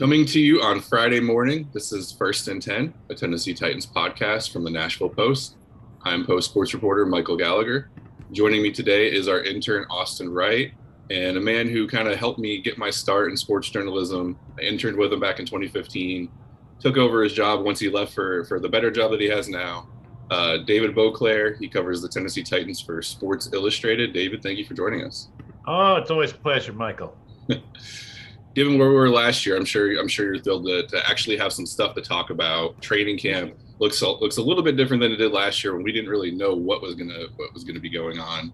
Coming to you on Friday morning, this is First and 10, a Tennessee Titans podcast from the Nashville Post. I'm Post sports reporter Michael Gallagher. Joining me today is our intern, Austin Wright, and a man who kind of helped me get my start in sports journalism. I interned with him back in 2015, took over his job once he left for, for the better job that he has now. Uh, David Boclair, he covers the Tennessee Titans for Sports Illustrated. David, thank you for joining us. Oh, it's always a pleasure, Michael. given where we were last year, I'm sure I'm sure you're thrilled to, to actually have some stuff to talk about. Training camp looks looks a little bit different than it did last year when we didn't really know what was gonna what was gonna be going on.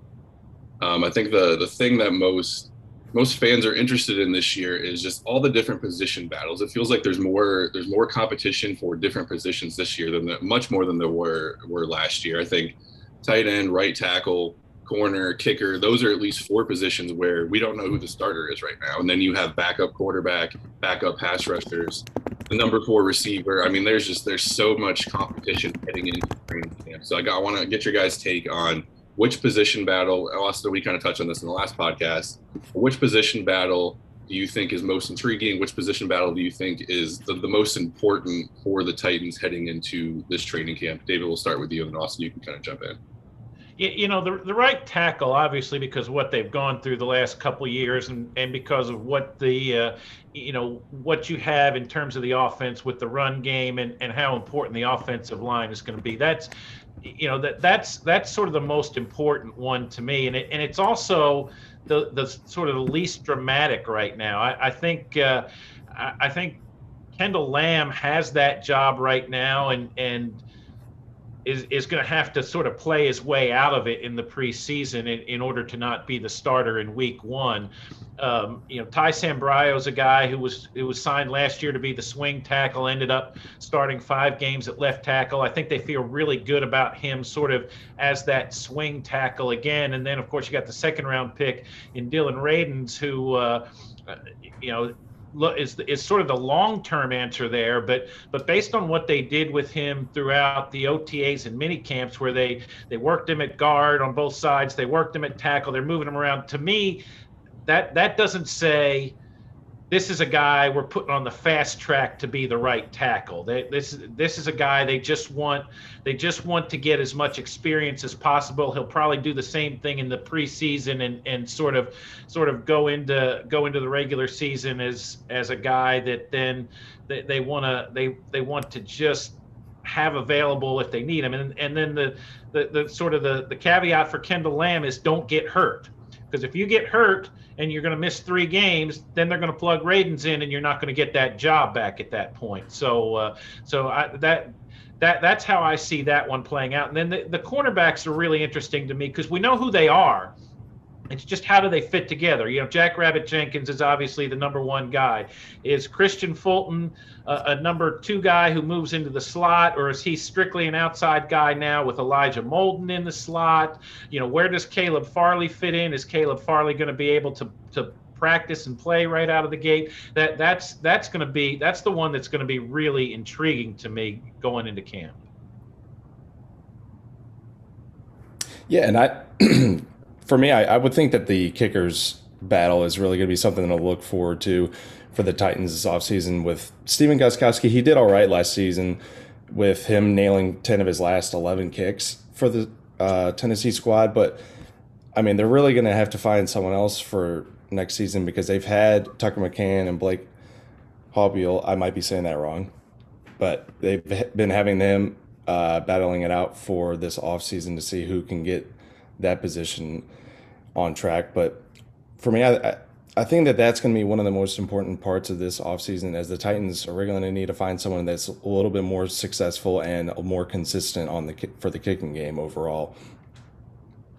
Um, I think the the thing that most most fans are interested in this year is just all the different position battles. It feels like there's more there's more competition for different positions this year than the, much more than there were were last year. I think tight end, right tackle, corner, kicker, those are at least four positions where we don't know who the starter is right now. And then you have backup quarterback, backup pass rushers, the number four receiver. I mean, there's just there's so much competition heading into training camp. So I, got, want to get your guys' take on which position battle. Also, we kind of touched on this in the last podcast. Which position battle do you think is most intriguing? Which position battle do you think is the, the most important for the Titans heading into this training camp? David, we'll start with you, and Austin, you can kind of jump in you know the, the right tackle obviously because what they've gone through the last couple years and, and because of what the uh, you know what you have in terms of the offense with the run game and, and how important the offensive line is going to be that's you know that that's that's sort of the most important one to me. And it, and it's also the the sort of the least dramatic right now. I, I think uh, I, I think Kendall Lamb has that job right now and and is, is going to have to sort of play his way out of it in the preseason in, in order to not be the starter in week one. Um, you know, Ty Sambrailo is a guy who was who was signed last year to be the swing tackle, ended up starting five games at left tackle. I think they feel really good about him sort of as that swing tackle again. And then, of course, you got the second round pick in Dillon Radunz, who, uh, you know, is is sort of the long term answer there. But but based on what they did with him throughout the OTAs and mini camps, where they they worked him at guard on both sides, they worked him at tackle, they're moving him around. To me, that that doesn't say this is a guy we're putting on the fast track to be the right tackle. They, this this is a guy they just want they just want to get as much experience as possible. He'll probably do the same thing in the preseason and, and sort of sort of go into go into the regular season as as a guy that then they, they want to they they want to just have available if they need him. And and then the the, the sort of the the caveat for Kendall Lamb is don't get hurt because if you get hurt and you're going to miss three games, then they're going to plug Radunz in, and you're not going to get that job back at that point. So, uh, so I, that that that's how I see that one playing out. And then the, the cornerbacks are really interesting to me because we know who they are. It's just how do they fit together? You know, Jack Rabbit Jenkins is obviously the number one guy. Is Kristian Fulton uh, a number two guy who moves into the slot, or is he strictly an outside guy now with Elijah Molden in the slot? You know, where does Caleb Farley fit in? Is Caleb Farley going to be able to to practice and play right out of the gate? That that's that's going to be that's the one that's going to be really intriguing to me going into camp. Yeah, and I for me, I, I, would think that the kickers battle is really going to be something to look forward to for the Titans this offseason with Stephen Gostkowski. He did all right last season with him nailing 10 of his last 11 kicks for the uh, Tennessee squad. But, I mean, they're really going to have to find someone else for next season because they've had Tucker McCann and Blake Haubeil. I might be saying that wrong, but they've been having them uh, battling it out for this offseason to see who can get that position on track. But for me, I, I think that that's going to be one of the most important parts of this offseason as the Titans are really going to need to find someone that's a little bit more successful and more consistent on the for the kicking game overall.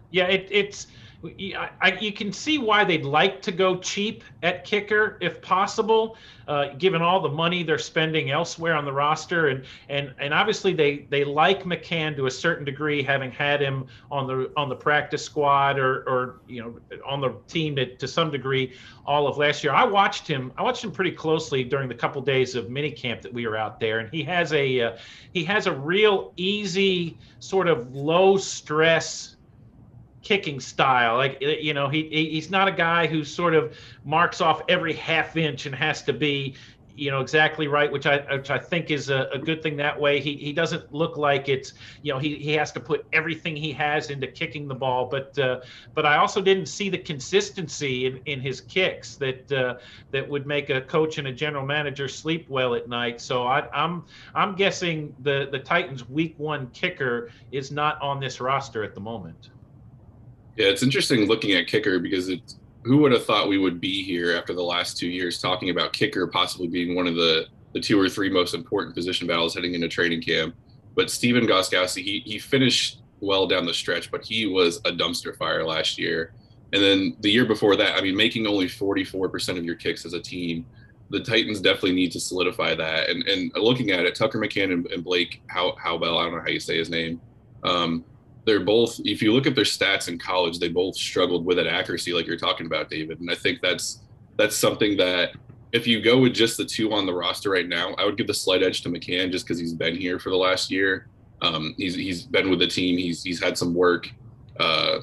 Yeah, it, it's I, I, you can see why they'd like to go cheap at kicker if possible, uh, given all the money they're spending elsewhere on the roster, and and and obviously they they like McCann to a certain degree, having had him on the on the practice squad or or you know on the team to, to some degree all of last year. I watched him I watched him pretty closely during the couple days of minicamp that we were out there, and he has a uh, he has a real easy sort of low stress kicking style. Like you know, he he's not a guy who sort of marks off every half inch and has to be you know exactly right, which I which I think is a, a, good thing that way. He he doesn't look like it's you know he, he has to put everything he has into kicking the ball, but uh, but I also didn't see the consistency in, in his kicks that uh, that would make a coach and a general manager sleep well at night. So I, I'm I'm guessing the the Titans' Week One kicker is not on this roster at the moment. Yeah, it's interesting looking at kicker because it's who would have thought we would be here after the last two years talking about kicker possibly being one of the the two or three most important position battles heading into training camp. But Stephen Gostkowski, he he finished well down the stretch, but he was a dumpster fire last year. And then the year before that, I mean, making only 44% of your kicks as a team, the Titans definitely need to solidify that. And and looking at it, Tucker McCann and, and Blake How Howbell, I don't know how you say his name. Um, they're both if you look at their stats in college they both struggled with that accuracy like you're talking about david and i think that's that's something that if you go with just the two on the roster right now i would give the slight edge to mccann just because he's been here for the last year um, he's he's been with the team he's he's had some work uh,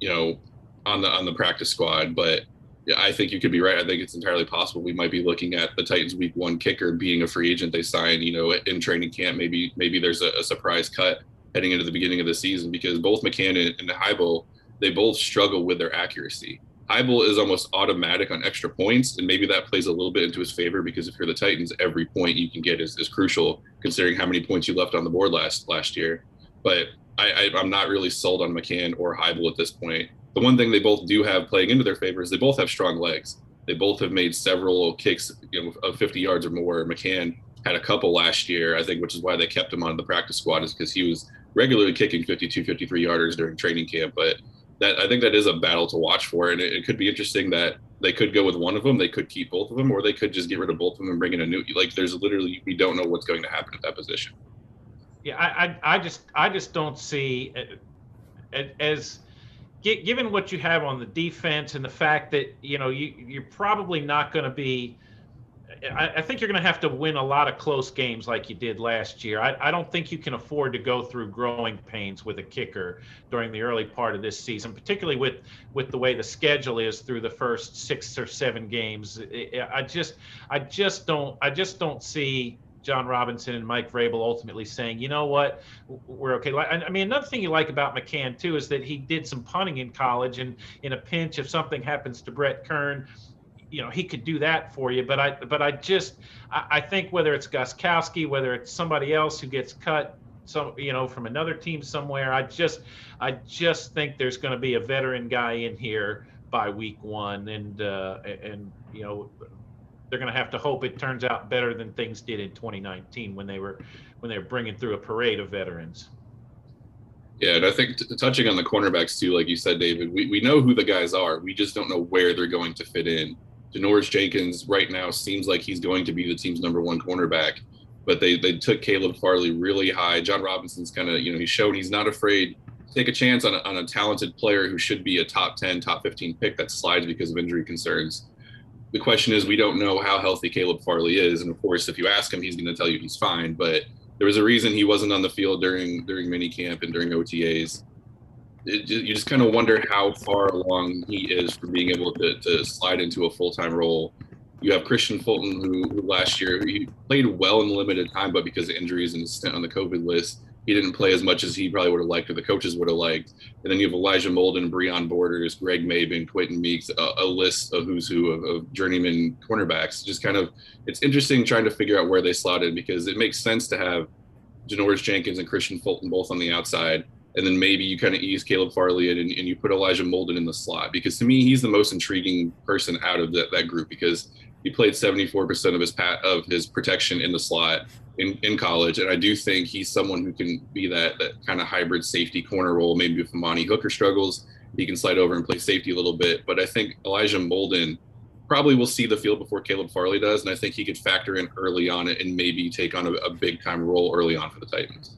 you know on the on the practice squad but yeah, I think you could be right. I think it's entirely possible we might be looking at the Titans week one kicker being a free agent they sign, you know, in training camp. Maybe maybe there's a, a surprise cut heading into the beginning of the season because both McCann and Haubeil, they both struggle with their accuracy. Haubeil is almost automatic on extra points, and maybe that plays a little bit into his favor because if you're the Titans, every point you can get is, is crucial considering how many points you left on the board last last year. But I, I, am not really sold on McCann or Haubeil at this point. The one thing they both do have playing into their favor is they both have strong legs. They both have made several kicks you know, of 50 yards or more. McCann had a couple last year, I think, which is why they kept him on the practice squad, is because he was regularly kicking 52, 53 yarders during training camp. But that I think that is a battle to watch for, and it, it, could be interesting that they could go with one of them, they could keep both of them, or they could just get rid of both of them and bring in a new. Like, there's literally we don't know what's going to happen at that position. Yeah, I, I, I just I just don't see uh, as given what you have on the defense and the fact that you know you you're probably not going to be I, I think you're going to have to win a lot of close games like you did last year. I, I don't think you can afford to go through growing pains with a kicker during the early part of this season, particularly with with the way the schedule is through the first six or seven games. I just I just don't I just don't see Jon Robinson and Mike Vrabel ultimately saying, you know what, we're okay. I mean, another thing you like about McCann too is that he did some punting in college, and in a pinch, if something happens to Brett Kern, you know he could do that for you. But I but I just I, I think whether it's Gostkowski, whether it's somebody else who gets cut, some you know from another team somewhere, I just I just think there's going to be a veteran guy in here by week one, and uh, and you know they're going to have to hope it turns out better than things did in 2019 when they were when they were bringing through a parade of veterans. Yeah, and I think t- touching on the cornerbacks too, like you said, David, we, we know who the guys are. We just don't know where they're going to fit in. Janoris Jenkins right now seems like he's going to be the team's number one cornerback, but they they took Caleb Farley really high. Jon Robinson's kind of you know he showed he's not afraid to take a chance on a, on a talented player who should be a top 10, top 15 pick that slides because of injury concerns. The question is, we don't know how healthy Caleb Farley is, and of course, if you ask him, he's going to tell you he's fine. But there was a reason he wasn't on the field during during mini camp and during OTAs it, you just kind of wonder how far along he is for being able to, to slide into a full time role. You have Kristian Fulton, who, who, last year he played well in limited time, but because of injuries and stint on the COVID list, he didn't play as much as he probably would have liked or the coaches would have liked. And then you have Elijah Molden, Breon Borders, Greg Mabin, Quenton Meeks, a, a list of who's who of, of, journeyman cornerbacks. Just kind of, it's interesting trying to figure out where they slotted because it makes sense to have Janoris Jenkins and Kristian Fulton both on the outside and then maybe you kind of ease Caleb Farley in and, and, you put Elijah Molden in the slot because to me he's the most intriguing person out of the, that group because he played 74% of his pat of his protection in the slot in, in college and I do think he's someone who can be that that kind of hybrid safety corner role maybe if Amani Hooker struggles he can slide over and play safety a little bit but I think Elijah Molden probably will see the field before Caleb Farley does and I think he could factor in early on it and maybe take on a, a big time role early on for the Titans.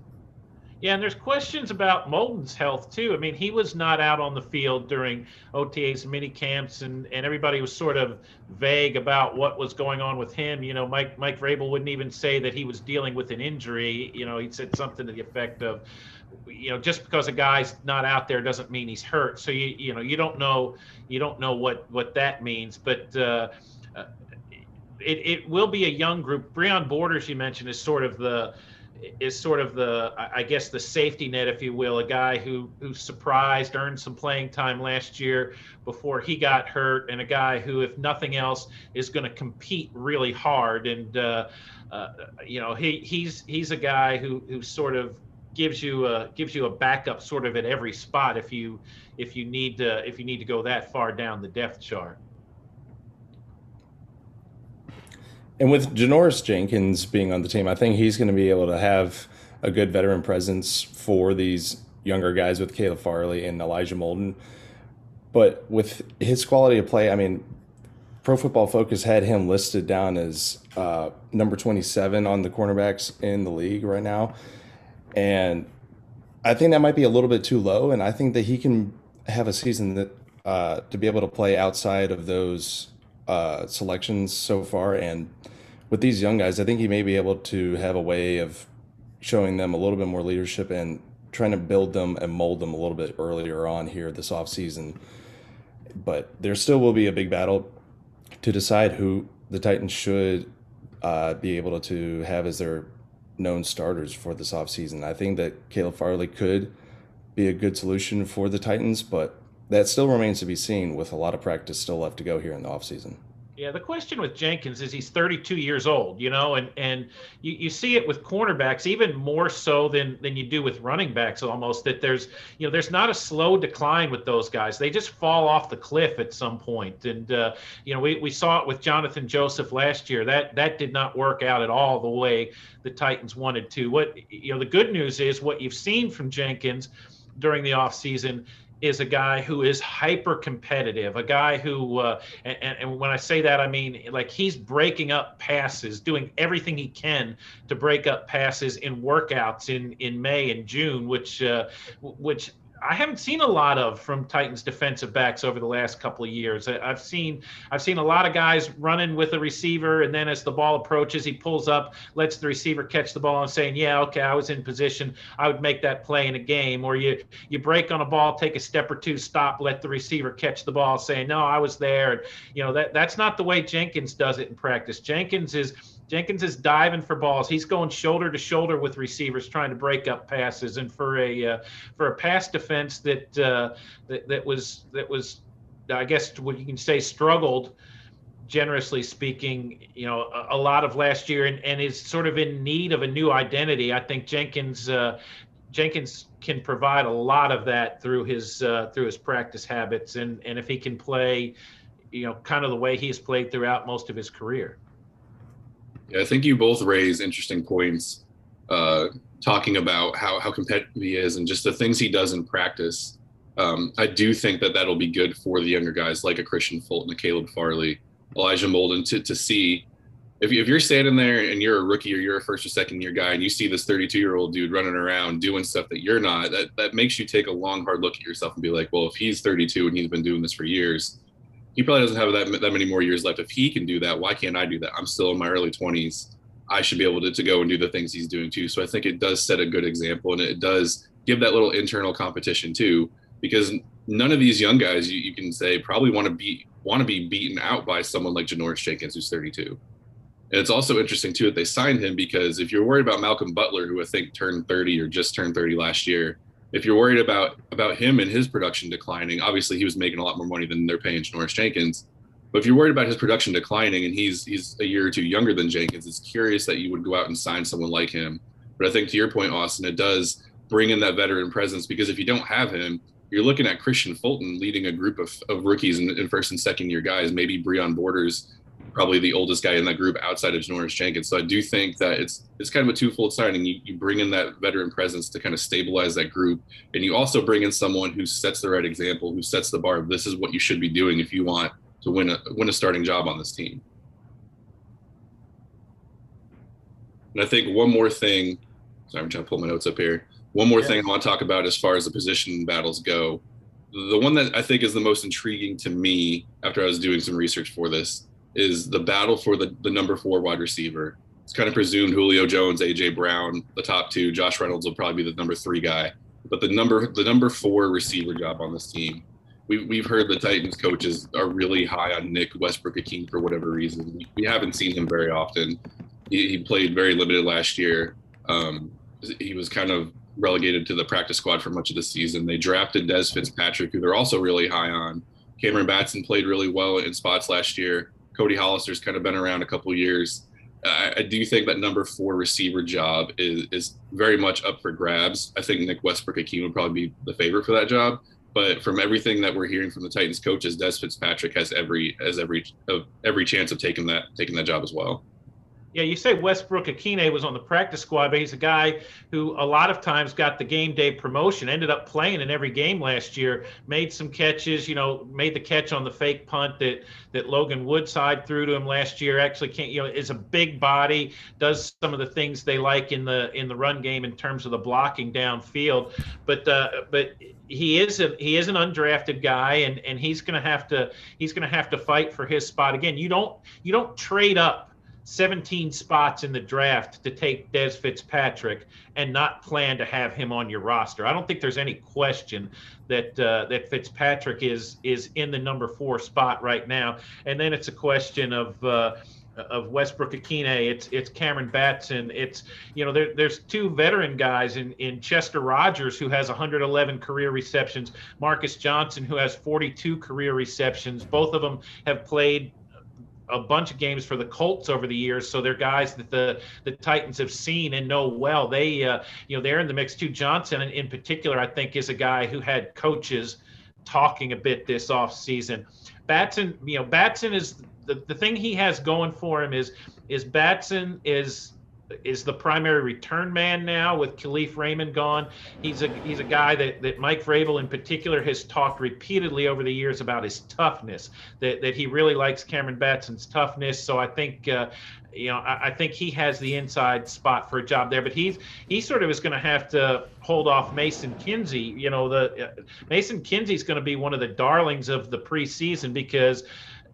Yeah, and there's questions about Molden's health too. I mean, he was not out on the field during OTAs and mini camps, and, and everybody was sort of vague about what was going on with him. You know, Mike Mike Vrabel wouldn't even say that he was dealing with an injury. You know, he said something to the effect of, you know, just because a guy's not out there doesn't mean he's hurt. So you you know you don't know you don't know what what that means, but. Uh, it, it will be a young group. Breon Borders, you mentioned, is sort of the is sort of the I guess the safety net, if you will, a guy who who surprised, earned some playing time last year before he got hurt, and a guy who, if nothing else, is going to compete really hard. And uh, uh, you know, he he's he's a guy who who sort of gives you a gives you a backup sort of at every spot if you if you need to if you need to go that far down the depth chart. And with Janoris Jenkins being on the team, I think he's going to be able to have a good veteran presence for these younger guys with Caleb Farley and Elijah Molden. But with his quality of play, I mean, Pro Football Focus had him listed down as uh, number 27 on the cornerbacks in the league right now. And I think that might be a little bit too low. And I think that he can have a season that uh, to be able to play outside of those uh, selections so far, and with these young guys, I think he may be able to have a way of showing them a little bit more leadership and trying to build them and mold them a little bit earlier on here this off season. But there still will be a big battle to decide who the Titans should uh, be able to have as their known starters for this offseason. I think that Caleb Farley could be a good solution for the Titans, but that still remains to be seen with a lot of practice still left to go here in the offseason. Yeah, the question with Jenkins is he's 32 years old, you know, and and you, you see it with cornerbacks even more so than than you do with running backs almost that there's you know there's not a slow decline with those guys. They just fall off the cliff at some point. And uh, you know, we, we saw it with Johnathan Joseph last year. That that did not work out at all the way the Titans wanted to. What you know, the good news is what you've seen from Jenkins during the offseason is a guy who is hyper competitive, a guy who, uh, and, and, when I say that, I mean like he's breaking up passes, doing everything he can to break up passes in workouts in in May and June, which uh, which I haven't seen a lot of from Titans defensive backs over the last couple of years. I've seen I've seen a lot of guys running with a receiver, and then as the ball approaches, he pulls up, lets the receiver catch the ball, and saying, "Yeah, okay, I was in position. I would make that play in a game." Or you you break on a ball, take a step or two, stop, let the receiver catch the ball, saying, "No, I was there." And, you know that that's not the way Jenkins does it in practice. Jenkins is Jenkins is diving for balls. He's going shoulder to shoulder with receivers, trying to break up passes. And for a uh, for a pass defense that, uh, that that was that was, I guess what you can say struggled, generously speaking, you know, a, a lot of last year, and, and is sort of in need of a new identity. I think Jenkins uh, Jenkins can provide a lot of that through his uh, through his practice habits, and and if he can play, you know, kind of the way he's played throughout most of his career. Yeah, I think you both raise interesting points, uh, talking about how how competitive he is and just the things he does in practice. Um, I do think that that'll be good for the younger guys like a Kristian Fulton, a Caleb Farley, Elijah Molden to to see. If, you, if you're standing there and you're a rookie or you're a first or second year guy and you see this 32 year old dude running around doing stuff that you're not, that, that makes you take a long, hard look at yourself and be like, well, if he's 32 and he's been doing this for years, he probably doesn't have that that many more years left. If he can do that, why can't I do that? I'm still in my early 20s. I should be able to, to go and do the things he's doing too. So I think it does set a good example and it does give that little internal competition too, because none of these young guys you, you can say probably want to be want to be beaten out by someone like Janoris Jenkins, who's 32. And it's also interesting too that they signed him because if you're worried about Malcolm Butler, who I think turned 30 or just turned 30 last year, if you're worried about about him and his production declining, obviously he was making a lot more money than they're paying Janoris Jenkins. But if you're worried about his production declining and he's he's a year or two younger than Jenkins, it's curious that you would go out and sign someone like him. But I think to your point, Austin, it does bring in that veteran presence because if you don't have him, you're looking at Kristian Fulton leading a group of, of rookies and, and first and second year guys, maybe Breon Borders probably the oldest guy in that group outside of Janoris Jenkins. So I do think that it's it's kind of a twofold signing. You, you bring in that veteran presence to kind of stabilize that group, and you also bring in someone who sets the right example, who sets the bar. This is what you should be doing if you want to win a win a starting job on this team. And I think one more thing. Sorry, I'm trying to pull my notes up here. One more yeah. thing I want to talk about as far as the position battles go. The one that I think is the most intriguing to me after I was doing some research for this is the battle for the, the number four wide receiver. It's kind of presumed Julio Jones, AJ Brown, the top two. Josh Reynolds will probably be the number three guy, but the number the number four receiver job on this team we, we've heard the Titans coaches are really high on Nick Westbrook-Ikhine for whatever reason. We, we haven't seen him very often. He, he played very limited last year. Um, he was kind of relegated to the practice squad for much of the season. They drafted Dez Fitzpatrick, who they're also really high on. Cameron Batson played really well in spots last year. Cody Hollister's kind of been around a couple years. I, I do think that number four receiver job is is very much up for grabs. I think Nick Westbrook-Ikhine would probably be the favorite for that job. But from everything that we're hearing from the Titans coaches, Dez Fitzpatrick has every has every every chance of taking that taking that job as well. Yeah, you say Westbrook-Ikhine was on the practice squad, but he's a guy who a lot of times got the game day promotion, ended up playing in every game last year, made some catches, you know, made the catch on the fake punt that that Logan Woodside threw to him last year. Actually can't, you know, is a big body, does some of the things they like in the in the run game in terms of the blocking downfield. But uh, but he is a he is an undrafted guy and and he's going to have to he's going to have to fight for his spot again. You don't you don't trade up 17 spots in the draft to take Dez Fitzpatrick and not plan to have him on your roster. I don't think there's any question that uh, that Fitzpatrick is is in the number four spot right now. And then it's a question of uh, of Westbrook-Ikhine. It's it's Cameron Batson. It's you know there, there's two veteran guys in in Chester Rogers who has 111 career receptions. Marcus Johnson who has 42 career receptions. Both of them have played a bunch of games for the Colts over the years, so they're guys that the the Titans have seen and know well. They, uh, you know, they're in the mix too. Johnson, in particular, I think, is a guy who had coaches talking a bit this off season. Batson, you know, Batson is the, the thing he has going for him is is Batson is is the primary return man now with Kalif Raymond gone. He's a he's a guy that, that Mike Vrabel in particular has talked repeatedly over the years about his toughness. That that he really likes Cameron Batson's toughness. So I think uh, you know I, I, think he has the inside spot for a job there. But he's he sort of is going to have to hold off Mason Kinsey. You know the uh, Mason Kinsey is going to be one of the darlings of the preseason because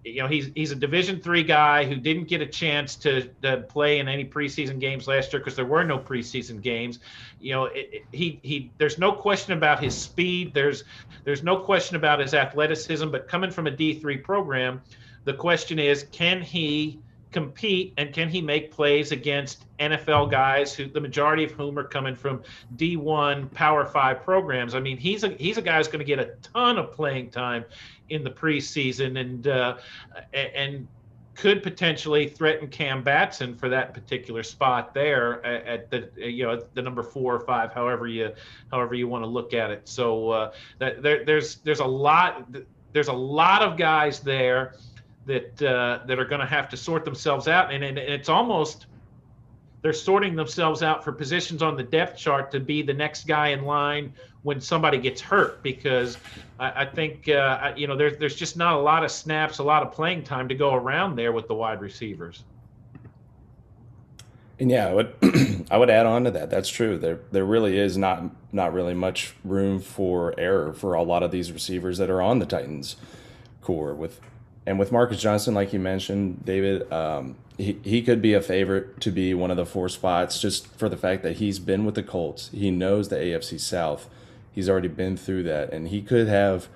you know he's he's a division three guy who didn't get a chance to, to play in any preseason games last year because there were no preseason games you know it, it, he he there's no question about his speed there's there's no question about his athleticism but coming from a d3 program the question is can he compete and can he make plays against NFL guys who the majority of whom are coming from D1 Power 5 programs. I mean, he's a he's a guy who's going to get a ton of playing time in the preseason and uh, and could potentially threaten Cam Batson for that particular spot there at the you know the number four or five, however you however you want to look at it. So uh, that there, there's there's a lot there's a lot of guys there that uh, that are going to have to sort themselves out, and, and it's almost they're sorting themselves out for positions on the depth chart to be the next guy in line when somebody gets hurt because I, I think uh, you know there's there's just not a lot of snaps, a lot of playing time to go around there with the wide receivers. And yeah, I would I would add on to that. That's true. There there really is not not really much room for error for a lot of these receivers that are on the Titans corps with and with Marcus Johnson, like you mentioned, David, um, he, he could be a favorite to be one of the four spots just for the fact that he's been with the Colts. He knows the AFC South. He's already been through that, and he could have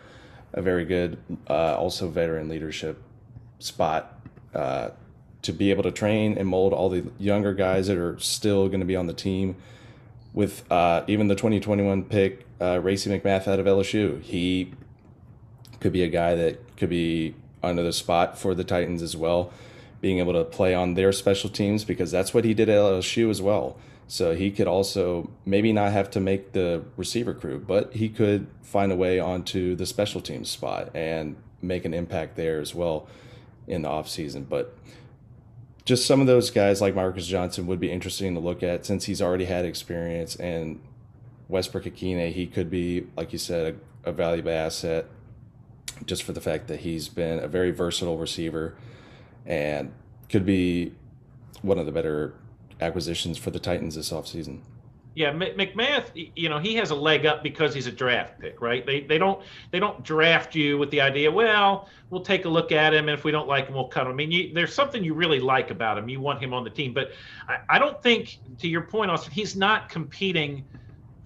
a very good, uh, also veteran leadership spot uh, to be able to train and mold all the younger guys that are still going to be on the team. With uh, even the 2021 pick, uh, Racey McMath out of LSU, he could be a guy that could be under the spot for the Titans as well, being able to play on their special teams because that's what he did at LSU as well. So he could also maybe not have to make the receiver crew, but he could find a way onto the special teams spot and make an impact there as well in the offseason. But just some of those guys like Marcus Johnson would be interesting to look at since he's already had experience and Westbrook-Ikhine, he could be, like you said, a, a valuable asset just for the fact that he's been a very versatile receiver and could be one of the better acquisitions for the Titans this offseason. Yeah, McMath, you know, he has a leg up because he's a draft pick, right? They they don't they don't draft you with the idea, well, we'll take a look at him, and if we don't like him, we'll cut him. I mean, you, there's something you really like about him. You want him on the team, but I, I don't think, to your point, Austin, he's not competing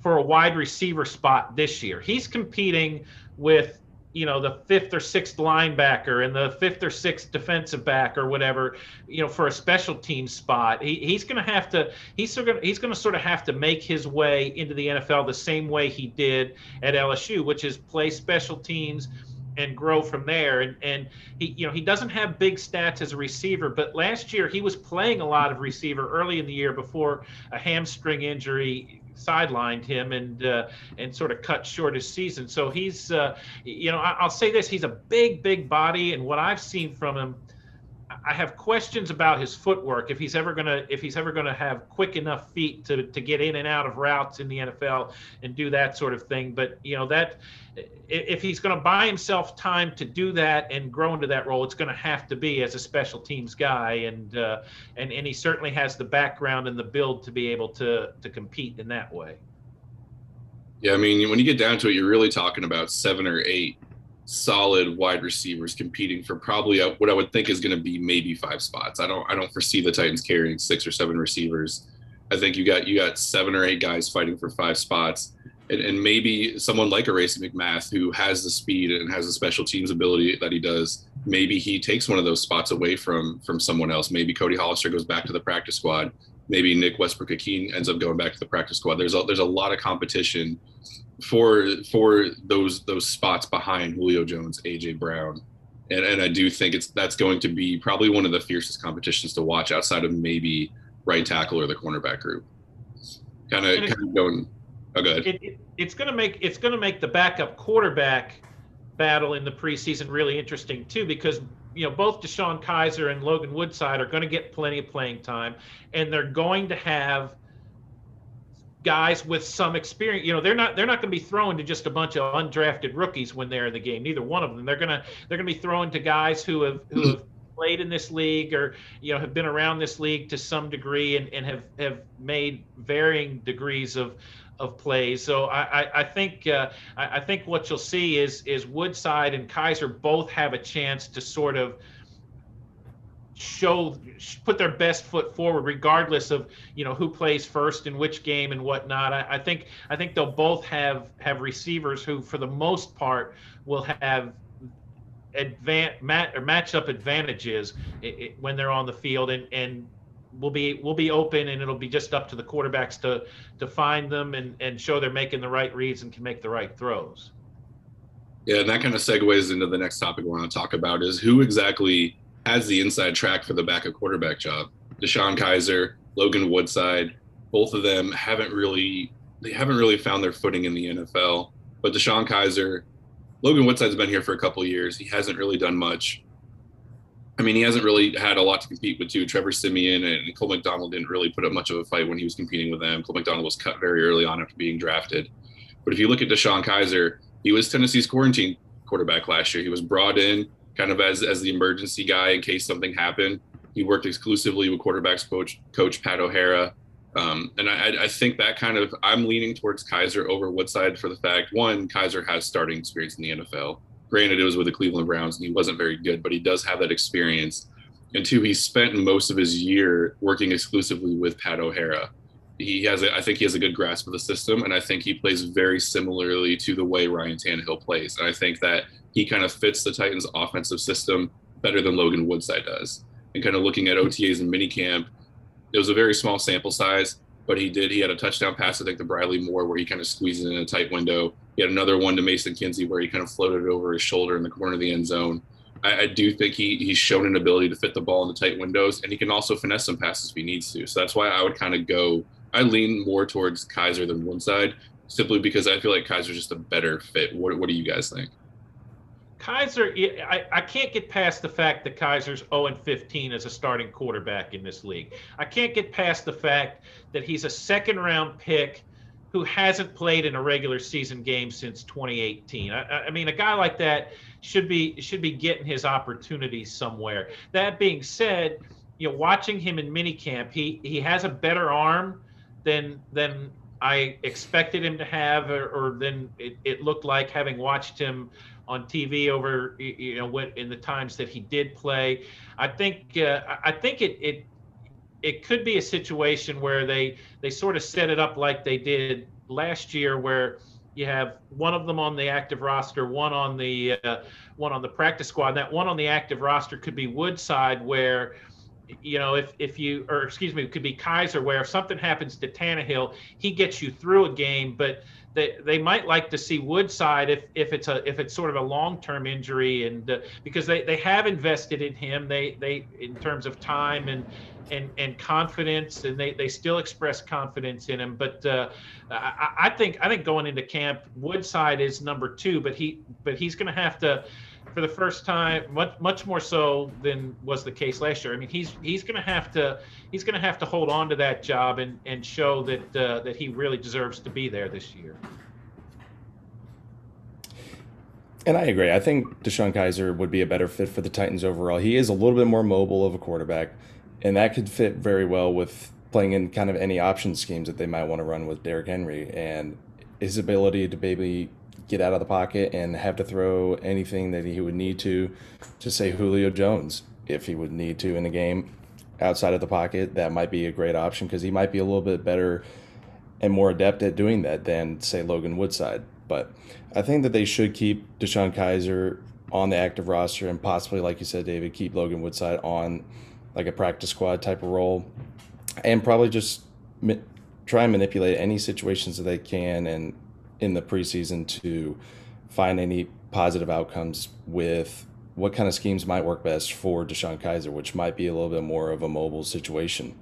for a wide receiver spot this year. He's competing with you know the fifth or sixth linebacker and the fifth or sixth defensive back or whatever you know for a special team spot he, he's going to have to he's sort of he's going to sort of have to make his way into the NFL the same way he did at LSU which is play special teams and grow from there. And and he you know he doesn't have big stats as a receiver but last year he was playing a lot of receiver early in the year before a hamstring injury sidelined him and uh, and sort of cut short his season. So he's, uh, you know, I, will say this: he's a big, big body, and what I've seen from him, I have questions about his footwork. If he's ever gonna, if he's ever gonna have quick enough feet to to get in and out of routes in the NFL and do that sort of thing. But you know that if he's to buy himself time to do that and grow into that role, it's to have to be as a special teams guy, and uh, and and he certainly has the background and the build to be able to to compete in that way. Yeah, I mean, when you get down to it, you're really talking about seven or eight solid wide receivers competing for probably what I would think is going to be maybe five spots. I don't I don't foresee the Titans carrying six or seven receivers. I think you got you got seven or eight guys fighting for five spots and, and maybe someone like a Racey McMath who has the speed and has the special teams ability that he does, maybe he takes one of those spots away from from someone else. Maybe Cody Hollister goes back to the practice squad. Maybe Nick Westbrook-Ikhine ends up going back to the practice squad. There's a, there's a lot of competition for for those those spots behind Julio Jones, AJ Brown, and and I do think it's that's going to be probably one of the fiercest competitions to watch outside of maybe right tackle or the cornerback group. Kind of kind of going Oh, good. It, it, it's going to make it's going to make the backup quarterback battle in the preseason really interesting too, because you know both DeShone Kizer and Logan Woodside are going to get plenty of playing time, and they're going to have guys with some experience. You know, they're not they're not going to be thrown to just a bunch of undrafted rookies when they're in the game. Neither one of them. They're gonna they're gonna be thrown to guys who have who have played in this league or you know have been around this league to some degree and, and have have made varying degrees of of plays. So I, I, I think uh, I, I, think what you'll see is is Woodside and Kizer both have a chance to sort of show put their best foot forward regardless of you know who plays first in which game and whatnot I, I think i think they'll both have have receivers who for the most part will have advan- mat- or match up advantages it, it, when they're on the field and and we'll be we'll be open and it'll be just up to the quarterbacks to to find them and and show they're making the right reads and can make the right throws. Yeah, and that kind of segues into the next topic we want to talk about is who exactly has the inside track for the backup quarterback job. DeShone Kizer Logan Woodside, both of them haven't really they haven't really found their footing in the NFL. But DeShone Kizer Logan Woodside's been here for a couple years. He hasn't really done much. I mean, he hasn't really had a lot to compete with too. Trevor Siemian and Cole McDonald didn't really put up much of a fight when he was competing with them. Cole McDonald was cut very early on after being drafted. But if you look at DeShone Kizer, he was Tennessee's quarantine quarterback last year. He was brought in kind of as as the emergency guy in case something happened. He worked exclusively with quarterbacks coach coach Pat O'Hara. Um, and I, I think that kind of I'm leaning towards Kizer over Woodside for the fact one, Kizer has starting experience in the NFL. Granted, it was with the Cleveland Browns and he wasn't very good, but he does have that experience. And two, he spent most of his year working exclusively with Pat O'Hara. He has, a, I think, he has a good grasp of the system, and I think he plays very similarly to the way Ryan Tannehill plays. And I think that he kind of fits the Titans' offensive system better than Logan Woodside does. And kind of looking at OTAs and minicamp, it was a very small sample size, but he did. He had a touchdown pass, I think, to Bradley Moore, where he kind of squeezed it in a tight window. He had another one to Mason Kinsey, where he kind of floated over his shoulder in the corner of the end zone. I, I, do think he he's shown an ability to fit the ball in the tight windows, and he can also finesse some passes if he needs to. So that's why I would kind of go. I lean more towards Kizer than Woodside, simply because I feel like Kizer's just a better fit. What What do you guys think? Kizer, I, I can't get past the fact that Kizer's 0 and 15 as a starting quarterback in this league. I can't get past the fact that he's a second round pick who hasn't played in a regular season game since 2018. I, I, mean, a guy like that should be should be getting his opportunities somewhere. That being said, you know, watching him in minicamp, he he has a better arm than than I expected him to have, or, or than it, it looked like having watched him on TV over you know in the times that he did play. I think uh, I think it it it could be a situation where they they sort of set it up like they did last year, where you have one of them on the active roster, one on the uh, one on the practice squad. That one on the active roster could be Woodside, where you know if if you or excuse me, it could be Kizer, where if something happens to Tannehill, he gets you through a game, but they, they might like to see Woodside if, if it's a if it's sort of a long term injury and uh, because they, they have invested in him. They they in terms of time and and, and confidence and they, they still express confidence in him. But uh, I, I think I think going into camp Woodside is number two but he but he's going to have to for the first time, much much more so than was the case last year. I mean, he's he's going to have to he's going to have to hold on to that job and and show that uh, that he really deserves to be there this year. And I agree. I think DeShone Kizer would be a better fit for the Titans overall. He is a little bit more mobile of a quarterback, and that could fit very well with playing in kind of any option schemes that they might want to run with Derrick Henry and his ability to maybe get out of the pocket and have to throw anything that he would need to to say Julio Jones if he would need to in a game outside of the pocket that might be a great option because he might be a little bit better and more adept at doing that than say Logan Woodside. But I think that they should keep DeShone Kizer on the active roster and possibly like you said David keep Logan Woodside on like a practice squad type of role. And probably just try and manipulate any situations that they can and in the preseason to find any positive outcomes with what kind of schemes might work best for DeShone Kizer, which might be a little bit more of a mobile situation.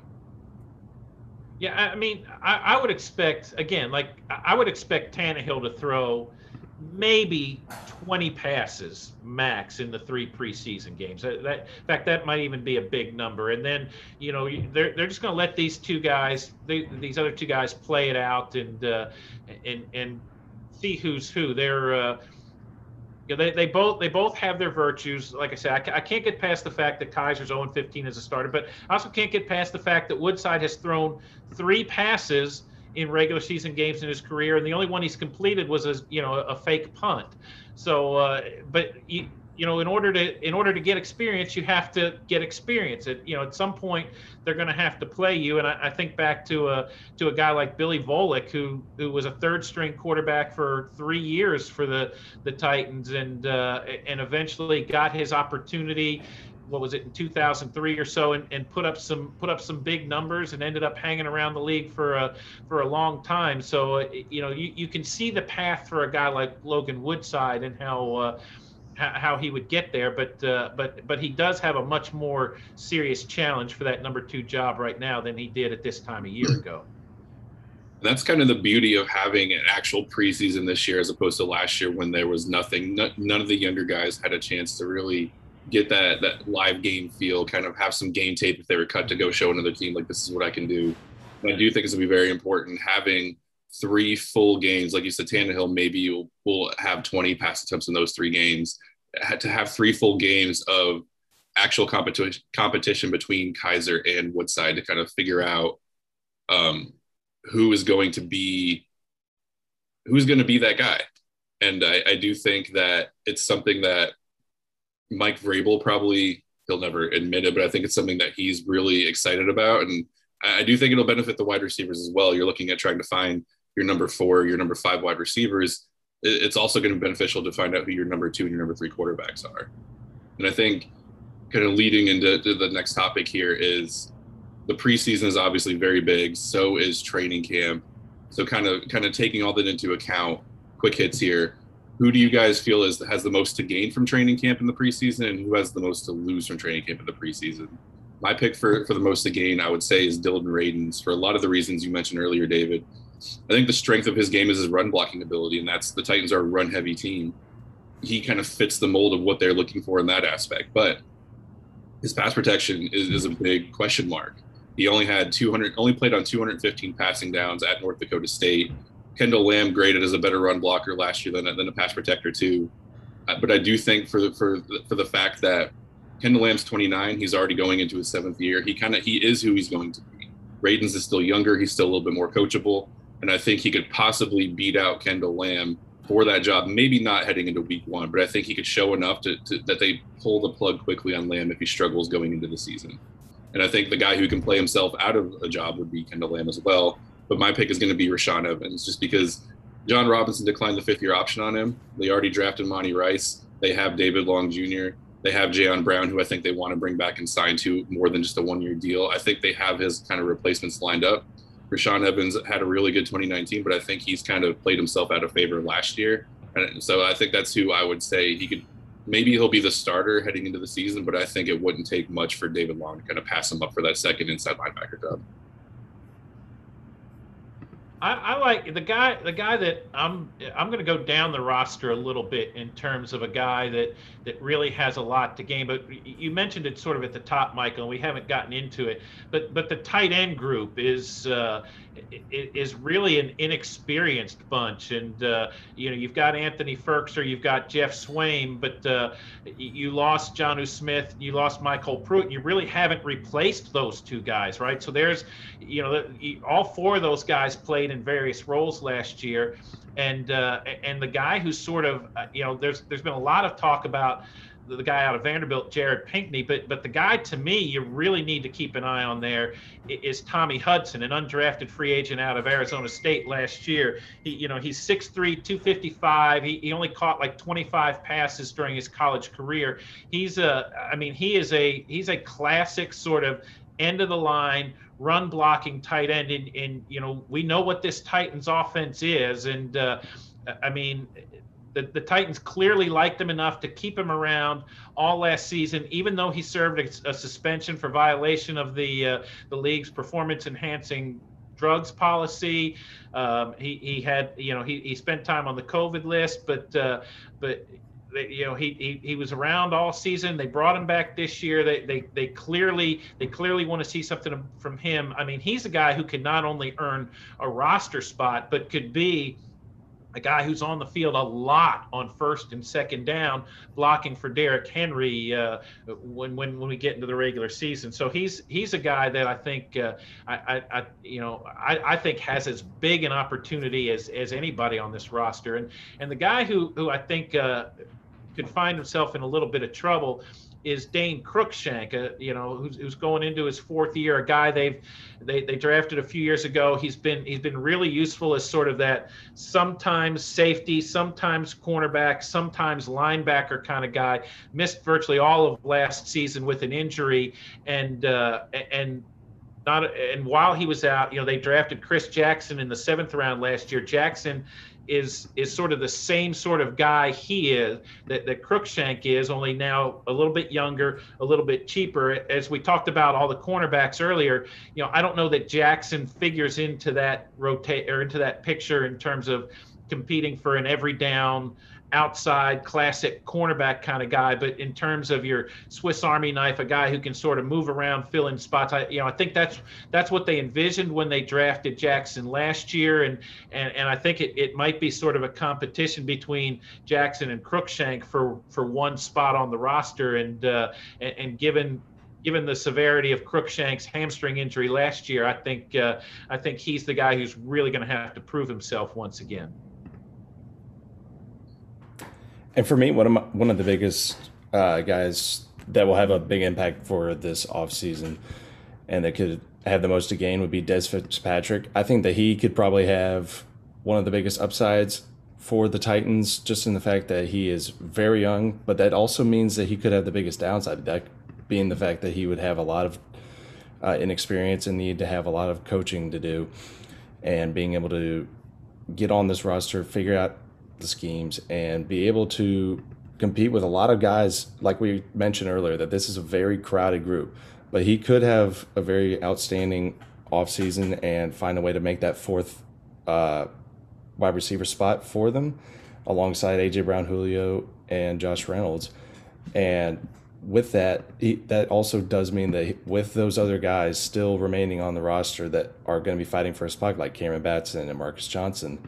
Yeah, I mean, I, I would expect again, like I would expect Tannehill to throw maybe 20 passes max in the three preseason games. That, that, in fact, that might even be a big number. And then, you know, they're, they're just going to let these two guys, they, these other two guys, play it out and uh, and and see who's who. They're uh, you know, they, they both they both have their virtues. Like I said, I, I can't get past the fact that Kizer's 0 15 as a starter, but I also can't get past the fact that Woodside has thrown three passes in regular season games in his career, and the only one he's completed was a you know a fake punt. So, uh, but you, you know, in order to in order to get experience, you have to get experience. At you know, at some point, they're going to have to play you. And I, I, think back to a to a guy like Billy Volek, who who was a third string quarterback for three years for the the Titans, and uh, and eventually got his opportunity what was it in 2003 or so and, and put up some put up some big numbers and ended up hanging around the league for a for a long time. So uh, you know you, you can see the path for a guy like Logan Woodside and how uh, how he would get there but uh, but but he does have a much more serious challenge for that number 2 job right now than he did at this time a year ago. That's kind of the beauty of having an actual preseason this year as opposed to last year when there was nothing none of the younger guys had a chance to really get that that live game feel, kind of have some game tape if they were cut to go show another team like this is what I can do. And I do think it's gonna be very important having three full games, like you said, Tannehill maybe you'll have 20 pass attempts in those three games. To have three full games of actual competition competition between Kizer and Woodside to kind of figure out um, who is going to be who's going to be that guy. And I, I do think that it's something that Mike Vrabel probably he'll never admit it, but I think it's something that he's really excited about, and I do think it'll benefit the wide receivers as well. You're looking at trying to find your number four, your number five wide receivers. It's also going to be beneficial to find out who your number two and your number three quarterbacks are. And I think kind of leading into the next topic here is the preseason is obviously very big. So is training camp. So kind of kind of taking all that into account. Quick hits here who do you guys feel is has the most to gain from training camp in the preseason, and who has the most to lose from training camp in the preseason? My pick for for the most to gain, I would say, is Dillon Radunz for a lot of the reasons you mentioned earlier, David. I think the strength of his game is his run blocking ability, and that's the Titans are a run heavy team. He kind of fits the mold of what they're looking for in that aspect, but his pass protection is, is a big question mark. He only had 200, only played on 215 passing downs at North Dakota State Kendall Lamb graded as a better run blocker last year than, than a pass protector too. Uh, but I do think for the, for for the fact that Kendall Lamb's 29, he's already going into his seventh year. He kind of he is who he's going to be. Radunz is still younger. He's still a little bit more coachable, and I think he could possibly beat out Kendall Lamb for that job. Maybe not heading into week one, but I think he could show enough to, to that they pull the plug quickly on Lamb if he struggles going into the season. And I think the guy who can play himself out of a job would be Kendall Lamb as well. But my pick is going to be Rashaan Evans, just because Jon Robinson declined the fifth year option on him. They already drafted Monty Rice. They have David Long Jr. They have Jayon Brown, who I think they want to bring back and sign to more than just a one year deal. I think they have his kind of replacements lined up. Rashaan Evans had a really good 2019, but I think he's kind of played himself out of favor last year. And so I think that's who I would say he could maybe he'll be the starter heading into the season, but I think it wouldn't take much for David Long to kind of pass him up for that second inside linebacker job. I, I, like the guy. The guy that I'm. I'm going to go down the roster a little bit in terms of a guy that that really has a lot to gain. But you mentioned it sort of at the top, Michael. And we haven't gotten into it. But but the tight end group is uh, is really an inexperienced bunch. And, uh, you know, you've got Anthony Firkser, you've got Geoff Swaim, but uh, you lost Jonnu Smith, you lost MyCole Pruitt. You really haven't replaced those two guys, right? So there's, you know, all four of those guys played in various roles last year. And uh, and the guy who's sort of, uh, you know, there's there's been a lot of talk about the guy out of Vanderbilt, Jared Pinkney. But but the guy to me you really need to keep an eye on there is Tommy Hudson, an undrafted free agent out of Arizona State last year. He you know he's 6'3", 255. He, he only caught like 25 passes during his college career. He's a I mean he is a he's a classic sort of end of the line run blocking tight end and, and you know we know what this Titans offense is and uh, I mean the, the Titans clearly liked him enough to keep him around all last season, even though he served a, a suspension for violation of the uh, the league's performance enhancing drugs policy. Um, he, he had, you know, he, he spent time on the COVID list, but, uh, but, you know, he, he, he was around all season. They brought him back this year. They, they, they clearly, they clearly want to see something from him. I mean, he's a guy who can not only earn a roster spot, but could be, a guy who's on the field a lot on first and second down, blocking for Derrick Henry uh, when, when when we get into the regular season. So he's he's a guy that I think uh, I, I, you know I, I think has as big an opportunity as as anybody on this roster. And and the guy who who I think uh, could find himself in a little bit of trouble is Dane Cruikshank, uh, you know, who's, who's, going into his fourth year, a guy they've they, they drafted a few years ago. He's been he's been really useful as sort of that sometimes safety, sometimes cornerback, sometimes linebacker kind of guy. Missed virtually all of last season with an injury, and uh, and not and while he was out, you know, they drafted Chris Jackson in the seventh round last year. Jackson is is sort of the same sort of guy he is that, that Cruikshank is, only now a little bit younger, a little bit cheaper. As we talked about all the cornerbacks earlier, you know, I don't know that Jackson figures into that rotate or into that picture in terms of competing for an every down outside classic cornerback kind of guy, but in terms of your Swiss Army knife, a guy who can sort of move around, fill in spots. I, you know, I think that's that's what they envisioned when they drafted Jackson last year, and and and I think it, it might be sort of a competition between Jackson and Cruikshank for for one spot on the roster, and uh, and, and given given the severity of Cruikshank's hamstring injury last year, I think uh, I think he's the guy who's really going to have to prove himself once again. And for me, one of my, one of the biggest uh, guys that will have a big impact for this offseason and that could have the most to gain would be Dez Fitzpatrick. I think that he could probably have one of the biggest upsides for the Titans just in the fact that he is very young, but that also means that he could have the biggest downside, that being the fact that he would have a lot of uh, inexperience and need to have a lot of coaching to do and being able to get on this roster, figure out the schemes and be able to compete with a lot of guys like we mentioned earlier that this is a very crowded group. But he could have a very outstanding offseason and find a way to make that fourth uh, wide receiver spot for them alongside AJ Brown Julio and Josh Reynolds. And with that he, that also does mean that with those other guys still remaining on the roster that are going to be fighting for a spot like Cameron Batson and Marcus Johnson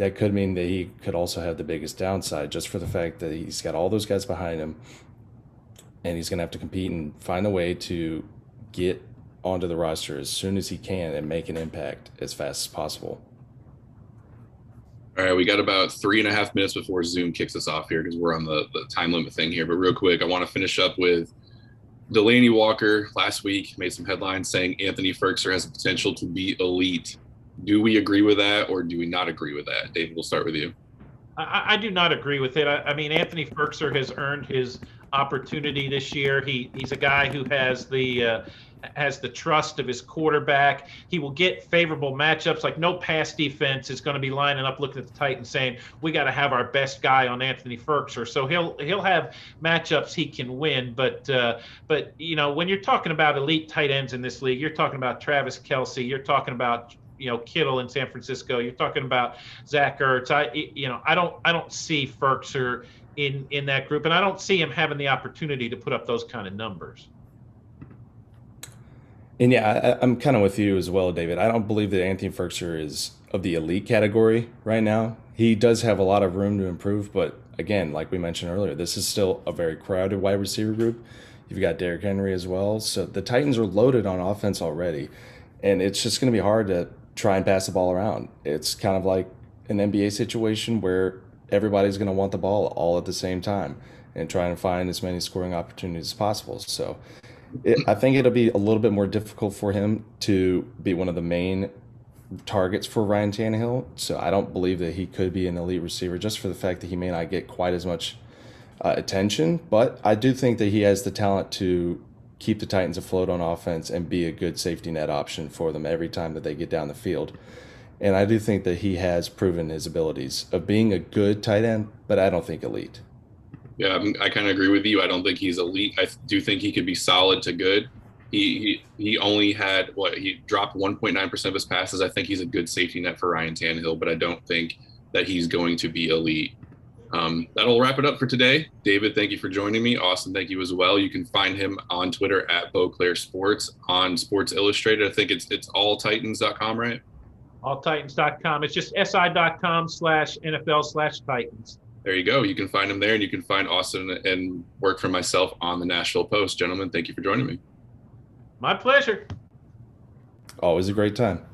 that could mean that he could also have the biggest downside just for the fact that he's got all those guys behind him and he's going to have to compete and find a way to get onto the roster as soon as he can and make an impact as fast as possible. All right, we got about three and a half minutes before Zoom kicks us off here because we're on the, the time limit thing here. But real quick, I want to finish up with Delanie Walker last week made some headlines saying Anthony Firkser has the potential to be elite do we agree with that or do we not agree with that? David, we'll start with you. I, I do not agree with it. I, I mean, Anthony Firkser has earned his opportunity this year. He he's a guy who has the uh, has the trust of his quarterback. He will get favorable matchups. Like no pass defense is going to be lining up looking at the Titans saying we got to have our best guy on Anthony Firkser. So he'll he'll have matchups he can win. But uh, but you know when you're talking about elite tight ends in this league, you're talking about Travis Kelce. You're talking about you know Kittle in San Francisco. You're talking about Zach Ertz. I you know I don't I don't see Firkser in in that group, and I don't see him having the opportunity to put up those kind of numbers. And yeah, I, am kind of with you as well, David. I don't believe that Anthony Firkser is of the elite category right now. He does have a lot of room to improve, but again, like we mentioned earlier, this is still a very crowded wide receiver group. You've got Derrick Henry as well. So the Titans are loaded on offense already. And it's just going to be hard to try and pass the ball around. It's kind of like an NBA situation where everybody's going to want the ball all at the same time and try and find as many scoring opportunities as possible. So it, I think it'll be a little bit more difficult for him to be one of the main targets for Ryan Tannehill. So I don't believe that he could be an elite receiver just for the fact that he may not get quite as much uh, attention. But I do think that he has the talent to keep the Titans afloat on offense and be a good safety net option for them every time that they get down the field. And I do think that he has proven his abilities of being a good tight end, but I don't think elite. Yeah, I kind of agree with you. I don't think he's elite. I do think he could be solid to good. He he, he only had what he dropped 1.9 percent of his passes. I think he's a good safety net for Ryan Tannehill, but I don't think that he's going to be elite. Um, that'll wrap it up for today. David, thank you for joining me. Austin, thank you as well. You can find him on Twitter at Boclair Sports on Sports Illustrated. I think it's it's alltitans.com, right? Alltitans.com. It's just si.com slash NFL slash Titans there you go. You can find him there, and you can find Austin and work for myself on the Nashville Post. Gentlemen, thank you for joining me. My pleasure. Always a great time.